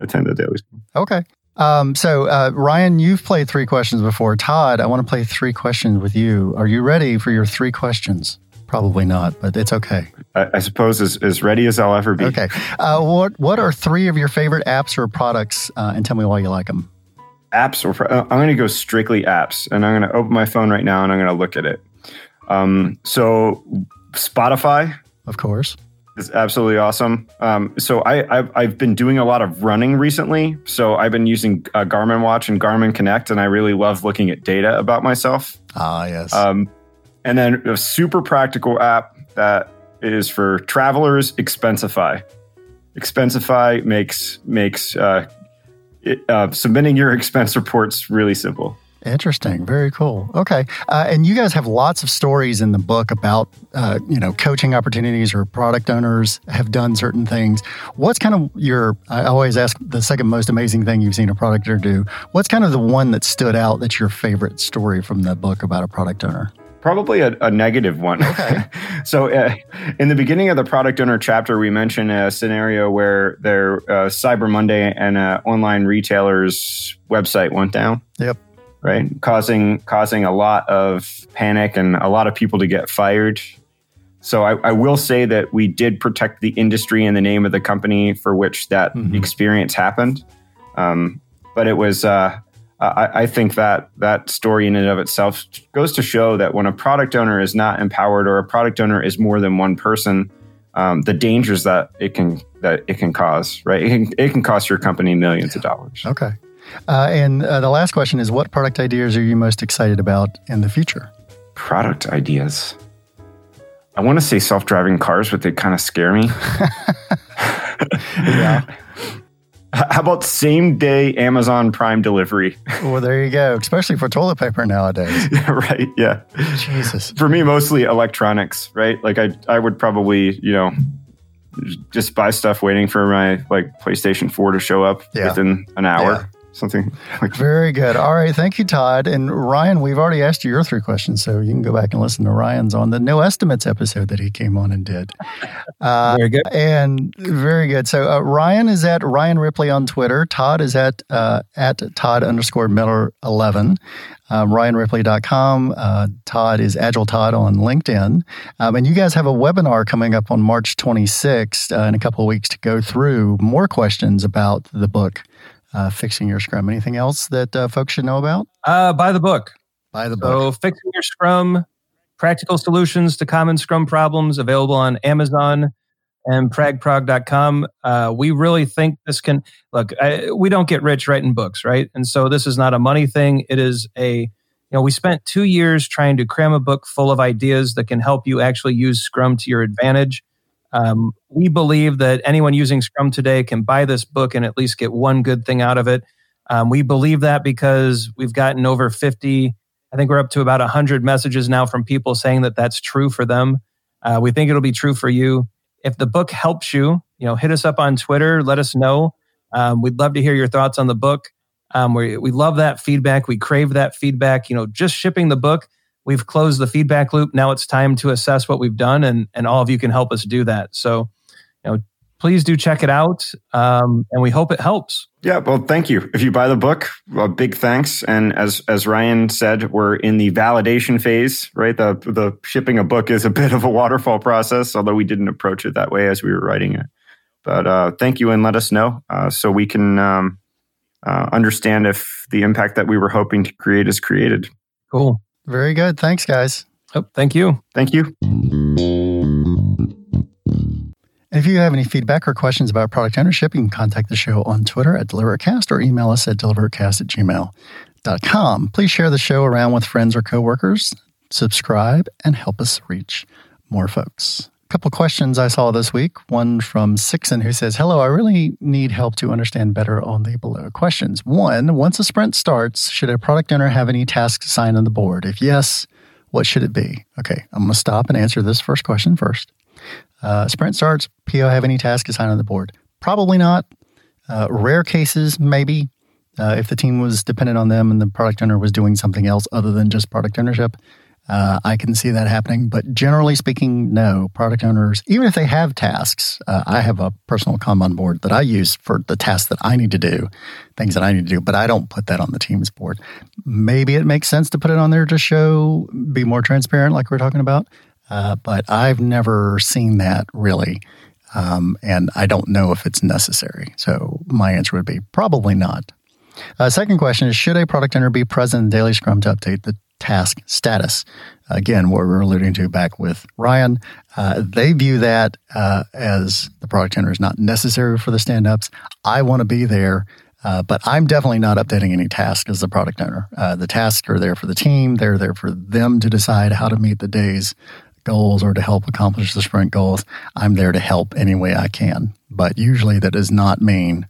attend the daily. Okay. Um, so, uh, Ryan, you've played three questions before. Todd, I want to play three questions with you. Are you ready for your three questions? Probably not, but it's okay. I, I suppose as, as ready as I'll ever be. Okay. Uh, what What are three of your favorite apps or products? Uh, and tell me why you like them. Apps or I'm going to go strictly apps, and I'm going to open my phone right now and I'm going to look at it. Um, so, Spotify, of course is absolutely awesome. Um, so I, have I've been doing a lot of running recently. So I've been using uh, Garmin Watch and Garmin Connect, and I really love looking at data about myself. Ah, yes. Um, and then a super practical app that is for travelers, Expensify. Expensify makes makes uh, it, uh, submitting your expense reports really simple. Interesting. Very cool. Okay. Uh, and you guys have lots of stories in the book about, uh, you know, coaching opportunities or product owners have done certain things. What's kind of your, I always ask the second most amazing thing you've seen a product owner do. What's kind of the one that stood out that's your favorite story from the book about a product owner? Probably a, a negative one. Okay. so, uh, in the beginning of the product owner chapter, we mentioned a scenario where their uh, Cyber Monday and an online retailer's website went down. Yep right? Causing causing a lot of panic and a lot of people to get fired. So I, I, will say that we did protect the industry and the name of the company for which that mm-hmm. experience happened. Um, but it was, uh, I, I, think that that story in and of itself goes to show that when a product owner is not empowered or a product owner is more than one person, um, the dangers that it can that it can cause, right? It can, it can cost your company millions yeah. of dollars. Okay. Uh, and uh, the last question is what product ideas are you most excited about in the future? Product ideas. I want to say self driving cars, but they kind of scare me. yeah. How about same day Amazon Prime delivery? Well, there you go, especially for toilet paper nowadays. yeah, right. Yeah. Jesus. For me, mostly electronics, right? Like I, I would probably, you know, just buy stuff waiting for my like PlayStation 4 to show up yeah. within an hour. Something like Very good. All right. Thank you, Todd. And Ryan, we've already asked you your three questions, so you can go back and listen to Ryan's on the No Estimates episode that he came on and did. Uh, very good. And very good. So uh, Ryan is at Ryan Ripley on Twitter. Todd is at uh, at Todd underscore Miller 11. Um, RyanRipley.com. Uh, Todd is Agile Todd on LinkedIn. Um, and you guys have a webinar coming up on March 26th uh, in a couple of weeks to go through more questions about the book uh, Fixing Your Scrum. Anything else that uh, folks should know about? Uh, buy the book. Buy the book. So, Fixing Your Scrum, Practical Solutions to Common Scrum Problems, available on Amazon and pragprog.com. Uh, we really think this can look, I, we don't get rich writing books, right? And so this is not a money thing. It is a, you know, we spent two years trying to cram a book full of ideas that can help you actually use Scrum to your advantage. Um, we believe that anyone using Scrum today can buy this book and at least get one good thing out of it. Um, we believe that because we've gotten over 50, I think we're up to about 100 messages now from people saying that that's true for them. Uh, we think it'll be true for you. If the book helps you, you know, hit us up on Twitter, let us know. Um, we'd love to hear your thoughts on the book. Um, we, we love that feedback. We crave that feedback. You know, just shipping the book we've closed the feedback loop. Now it's time to assess what we've done, and and all of you can help us do that. So, you know, please do check it out, um, and we hope it helps. Yeah, well, thank you. If you buy the book, well, big thanks. And as as Ryan said, we're in the validation phase, right? The the shipping a book is a bit of a waterfall process, although we didn't approach it that way as we were writing it. But uh, thank you, and let us know uh, so we can um, uh, understand if the impact that we were hoping to create is created. Cool. Very good. Thanks, guys. Oh, thank you. Thank you. if you have any feedback or questions about product ownership, you can contact the show on Twitter at DeliverCast or email us at delivercast at gmail.com. Please share the show around with friends or coworkers, subscribe, and help us reach more folks couple questions I saw this week. One from Sixon who says, Hello, I really need help to understand better on the below questions. One, once a sprint starts, should a product owner have any tasks assigned on the board? If yes, what should it be? Okay, I'm going to stop and answer this first question first. Uh, sprint starts, PO have any tasks assigned on the board? Probably not. Uh, rare cases, maybe. Uh, if the team was dependent on them and the product owner was doing something else other than just product ownership, uh, I can see that happening, but generally speaking, no. Product owners, even if they have tasks, uh, I have a personal Kanban board that I use for the tasks that I need to do, things that I need to do, but I don't put that on the team's board. Maybe it makes sense to put it on there to show, be more transparent, like we're talking about. Uh, but I've never seen that really. Um, and I don't know if it's necessary. So my answer would be probably not. Uh, second question is Should a product owner be present in Daily Scrum to update the task status. Again, what we were alluding to back with Ryan, uh, they view that uh, as the product owner is not necessary for the stand ups. I want to be there, uh, but I'm definitely not updating any task as the product owner. Uh, the tasks are there for the team, they're there for them to decide how to meet the day's goals or to help accomplish the sprint goals. I'm there to help any way I can. But usually that does not mean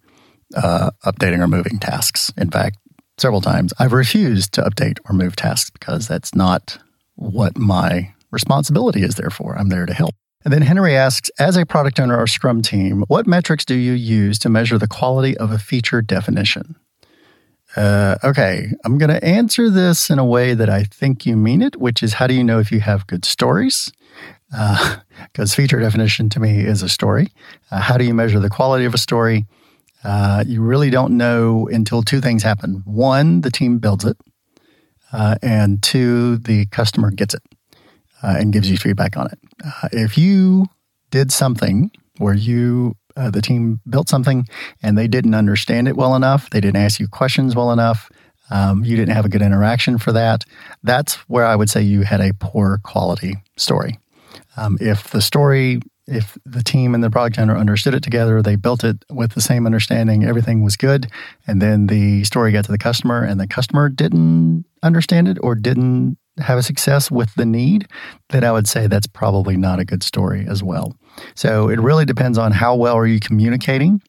uh, updating or moving tasks. In fact, several times, I've refused to update or move tasks because that's not what my responsibility is there for. I'm there to help. And then Henry asks, as a product owner or Scrum team, what metrics do you use to measure the quality of a feature definition? Uh, okay, I'm going to answer this in a way that I think you mean it, which is how do you know if you have good stories? Because uh, feature definition to me is a story. Uh, how do you measure the quality of a story? Uh, you really don't know until two things happen. One, the team builds it, uh, and two, the customer gets it uh, and gives you feedback on it. Uh, if you did something where you uh, the team built something and they didn't understand it well enough, they didn't ask you questions well enough, um, you didn't have a good interaction for that, that's where I would say you had a poor quality story. Um, if the story, if the team and the product owner understood it together, they built it with the same understanding, everything was good, and then the story got to the customer and the customer didn't understand it or didn't have a success with the need, then I would say that's probably not a good story as well. So it really depends on how well are you communicating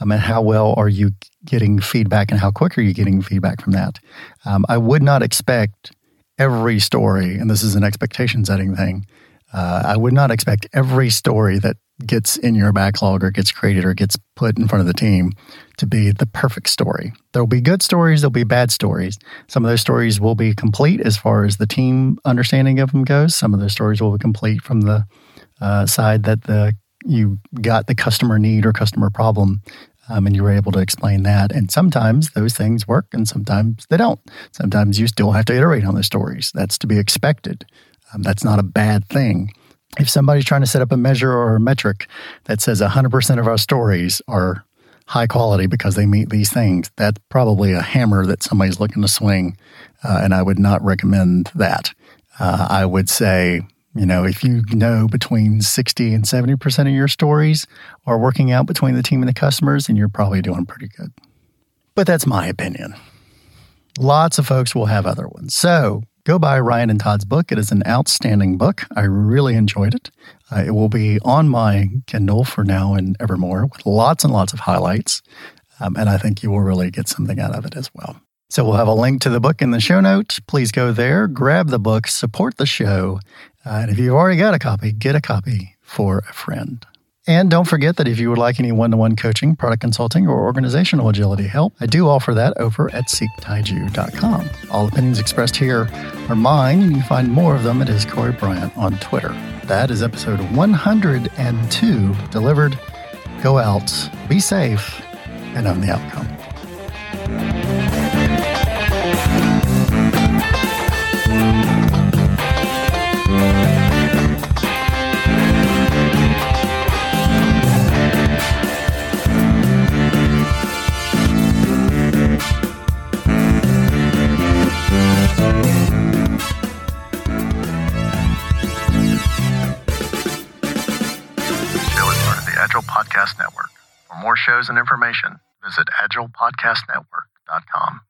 um, and how well are you getting feedback and how quick are you getting feedback from that. Um, I would not expect every story, and this is an expectation setting thing, uh, I would not expect every story that gets in your backlog or gets created or gets put in front of the team to be the perfect story. There'll be good stories, there'll be bad stories. Some of those stories will be complete as far as the team understanding of them goes. Some of those stories will be complete from the uh, side that the you got the customer need or customer problem um, and you were able to explain that. And sometimes those things work and sometimes they don't. Sometimes you still have to iterate on the stories. That's to be expected. Um, that's not a bad thing. If somebody's trying to set up a measure or a metric that says 100% of our stories are high quality because they meet these things, that's probably a hammer that somebody's looking to swing. Uh, and I would not recommend that. Uh, I would say, you know, if you know between 60 and 70% of your stories are working out between the team and the customers, then you're probably doing pretty good. But that's my opinion. Lots of folks will have other ones. So go buy Ryan and Todd's book. It is an outstanding book. I really enjoyed it. Uh, it will be on my Kindle for now and evermore with lots and lots of highlights. Um, and I think you will really get something out of it as well. So we'll have a link to the book in the show notes. Please go there, grab the book, support the show. Uh, and if you've already got a copy, get a copy for a friend. And don't forget that if you would like any one to one coaching, product consulting, or organizational agility help, I do offer that over at seektaiju.com. All opinions expressed here are mine, and you can find more of them at his Corey Bryant on Twitter. That is episode 102 delivered. Go out, be safe, and own the outcome. Podcast Network. For more shows and information, visit agilepodcastnetwork.com.